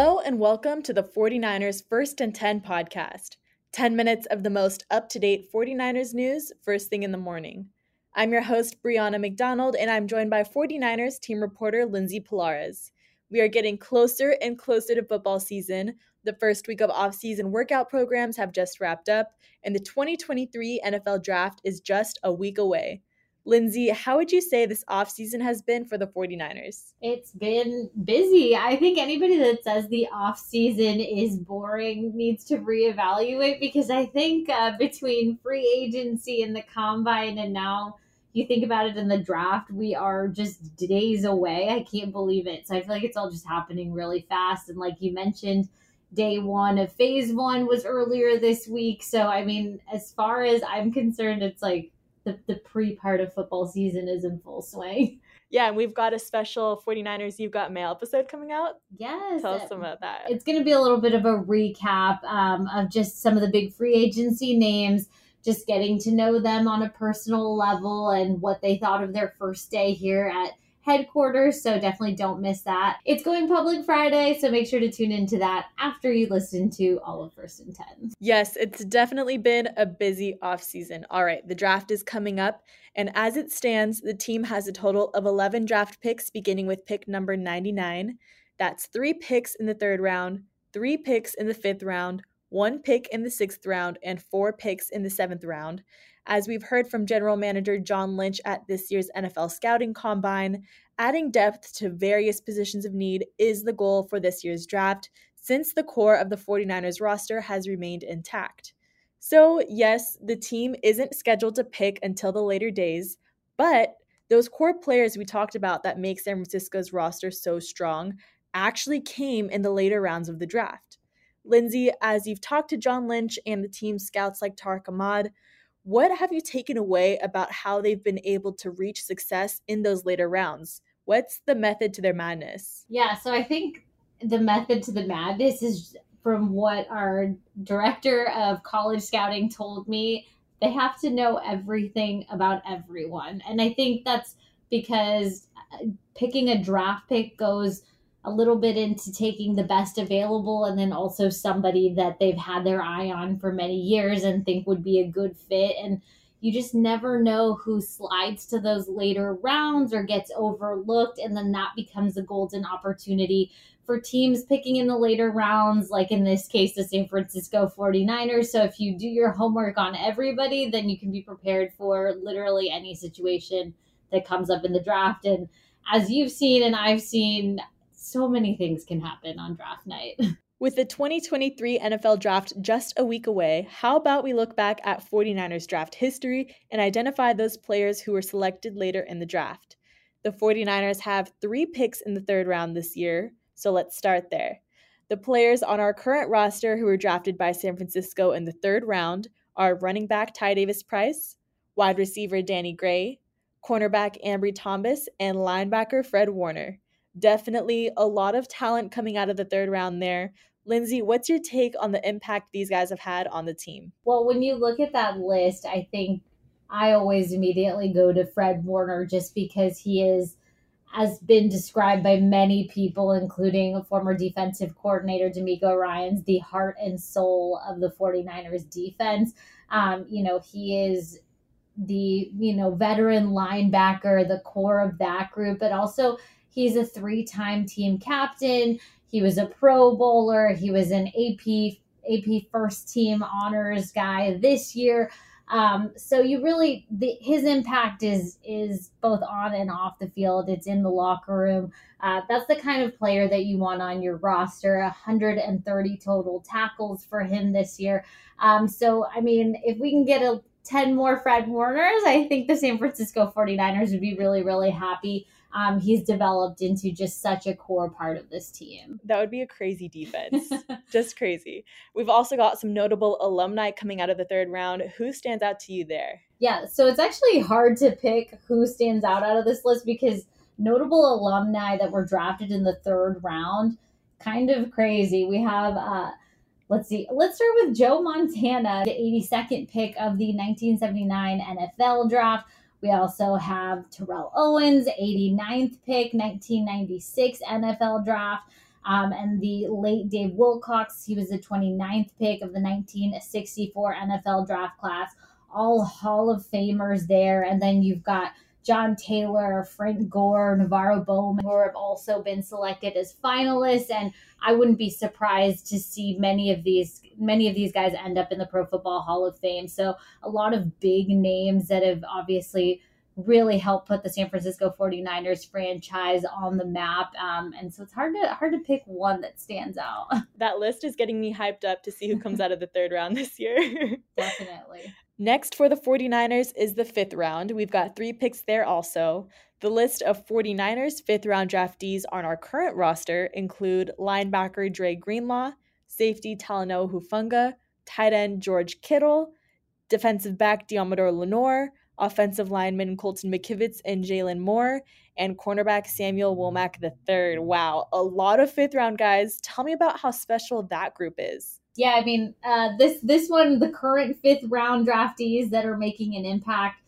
Hello and welcome to the 49ers First and 10 podcast. 10 minutes of the most up to date 49ers news first thing in the morning. I'm your host, Brianna McDonald, and I'm joined by 49ers team reporter Lindsay Pallares. We are getting closer and closer to football season. The first week of off-season workout programs have just wrapped up, and the 2023 NFL Draft is just a week away. Lindsay, how would you say this offseason has been for the 49ers? It's been busy. I think anybody that says the offseason is boring needs to reevaluate because I think uh, between free agency and the combine and now you think about it in the draft, we are just days away. I can't believe it. So I feel like it's all just happening really fast. And like you mentioned, day one of phase one was earlier this week. So, I mean, as far as I'm concerned, it's like the, the pre part of football season is in full swing. Yeah, and we've got a special 49ers You've Got Mail episode coming out. Yes. Tell us about that. It's going to be a little bit of a recap um, of just some of the big free agency names, just getting to know them on a personal level and what they thought of their first day here at headquarters. So definitely don't miss that. It's going public Friday, so make sure to tune into that after you listen to all of First and 10. Yes, it's definitely been a busy off season. All right, the draft is coming up, and as it stands, the team has a total of 11 draft picks, beginning with pick number 99. That's three picks in the third round, three picks in the fifth round, one pick in the sixth round, and four picks in the seventh round. As we've heard from General Manager John Lynch at this year's NFL Scouting Combine, adding depth to various positions of need is the goal for this year's draft, since the core of the 49ers roster has remained intact. So, yes, the team isn't scheduled to pick until the later days, but those core players we talked about that make San Francisco's roster so strong actually came in the later rounds of the draft. Lindsay, as you've talked to John Lynch and the team scouts like Tariq Ahmad, what have you taken away about how they've been able to reach success in those later rounds? What's the method to their madness? Yeah, so I think the method to the madness is from what our director of college scouting told me. They have to know everything about everyone. And I think that's because uh, picking a draft pick goes a little bit into taking the best available and then also somebody that they've had their eye on for many years and think would be a good fit. And you just never know who slides to those later rounds or gets overlooked. And then that becomes a golden opportunity for teams picking in the later rounds like in this case the San Francisco 49ers so if you do your homework on everybody then you can be prepared for literally any situation that comes up in the draft. And as you've seen and I've seen so many things can happen on draft night. With the 2023 NFL draft just a week away, how about we look back at 49ers draft history and identify those players who were selected later in the draft? The 49ers have three picks in the third round this year, so let's start there. The players on our current roster who were drafted by San Francisco in the third round are running back Ty Davis Price, wide receiver Danny Gray, cornerback Ambry Thomas, and linebacker Fred Warner definitely a lot of talent coming out of the third round there. Lindsay, what's your take on the impact these guys have had on the team? Well, when you look at that list, I think I always immediately go to Fred Warner just because he is has been described by many people, including former defensive coordinator DeMeco Ryans, the heart and soul of the 49ers defense. Um, you know, he is the, you know, veteran linebacker, the core of that group, but also he's a three time team captain. He was a pro bowler. He was an AP AP first team honors guy this year. Um, so you really the, his impact is is both on and off the field. It's in the locker room. Uh, that's the kind of player that you want on your roster. 130 total tackles for him this year. Um, so I mean, if we can get a 10 more Fred Warners, I think the San Francisco 49ers would be really, really happy um, he's developed into just such a core part of this team. That would be a crazy defense. just crazy. We've also got some notable alumni coming out of the third round. Who stands out to you there? Yeah, so it's actually hard to pick who stands out out of this list because notable alumni that were drafted in the third round, kind of crazy. We have, uh, let's see, let's start with Joe Montana, the 82nd pick of the 1979 NFL draft. We also have Terrell Owens, 89th pick, 1996 NFL draft. Um, and the late Dave Wilcox, he was the 29th pick of the 1964 NFL draft class. All Hall of Famers there. And then you've got John Taylor, Frank Gore, NaVorro Bowman, who have also been selected as finalists. And I wouldn't be surprised to see many of these many of these guys end up in the Pro Football Hall of Fame. So a lot of big names that have obviously really helped put the San Francisco 49ers franchise on the map. Um, and so it's hard to hard to pick one that stands out. That list is getting me hyped up to see who comes out of the third round this year. Definitely. Next for the 49ers is the fifth round. We've got three picks there also. The list of 49ers fifth round draftees on our current roster include linebacker Dre Greenlaw, safety Talanoa Hufanga, tight end George Kittle, defensive back Deommodore Lenoir, offensive lineman Colton McKivitz and Jaylon Moore, and cornerback Samuel Womack III. Wow, a lot of fifth round guys. Tell me about how special that group is. Yeah, I mean, uh, this this one, the current fifth round draftees that are making an impact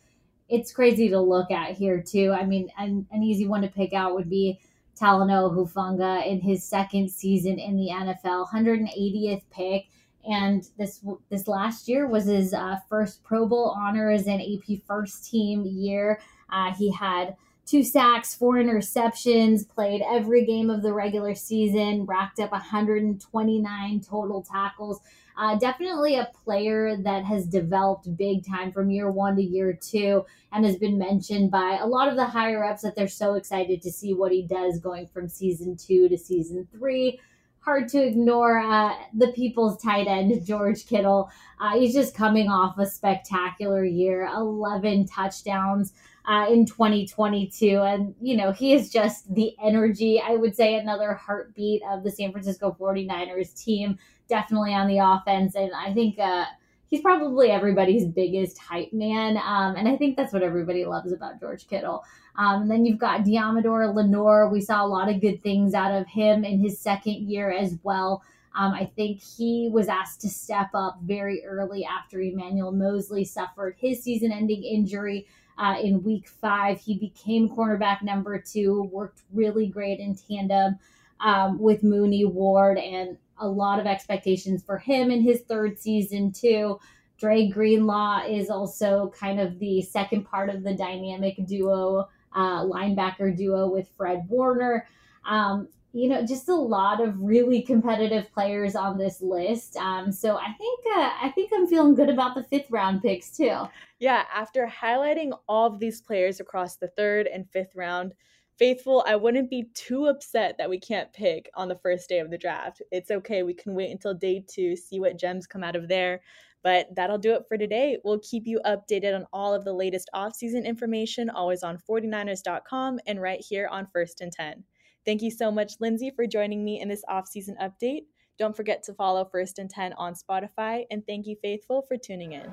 it's crazy to look at here too. I mean, an, an easy one to pick out would be Talanoa Hufanga in his second season in the NFL, 180th pick, and this this last year was his uh, first Pro Bowl honor as an AP first team year. Uh, he had two sacks, four interceptions, played every game of the regular season, racked up 129 total tackles. Uh, definitely a player that has developed big time from year one to year two and has been mentioned by a lot of the higher ups that they're so excited to see what he does going from season two to season three. Hard to ignore uh, the people's tight end, George Kittle. Uh, he's just coming off a spectacular year 11 touchdowns. Uh, in 2022. And, you know, he is just the energy, I would say, another heartbeat of the San Francisco 49ers team definitely on the offense. And I think uh, he's probably everybody's biggest hype man. Um, and I think that's what everybody loves about George Kittle. Um, and then you've got Deommodore Lenoir. We saw a lot of good things out of him in his second year as well. Um, I think he was asked to step up very early after Emmanuel Moseley suffered his season ending injury. Uh, in week five, he became cornerback number two, worked really great in tandem um, with Mooney Ward, and a lot of expectations for him in his third season too. Dre Greenlaw is also kind of the second part of the dynamic duo, uh, linebacker duo with Fred Warner. Um, you know, just a lot of really competitive players on this list. Um, so I think uh, I think I'm feeling good about the fifth round picks too. Yeah, after highlighting all of these players across the third and fifth round, faithful, I wouldn't be too upset that we can't pick on the first day of the draft. It's okay. We can wait until day two, see what gems come out of there. But that'll do it for today. We'll keep you updated on all of the latest offseason information, always on 49ers.com and right here on First and 10. Thank you so much, Lindsay, for joining me in this offseason update. Don't forget to follow First and 10 on Spotify. And thank you, Faithful, for tuning in.